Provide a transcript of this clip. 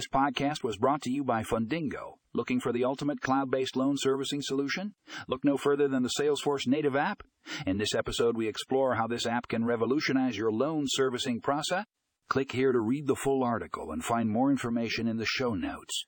This podcast was brought to you by Fundingo. Looking for the ultimate cloud based loan servicing solution? Look no further than the Salesforce native app. In this episode, we explore how this app can revolutionize your loan servicing process. Click here to read the full article and find more information in the show notes.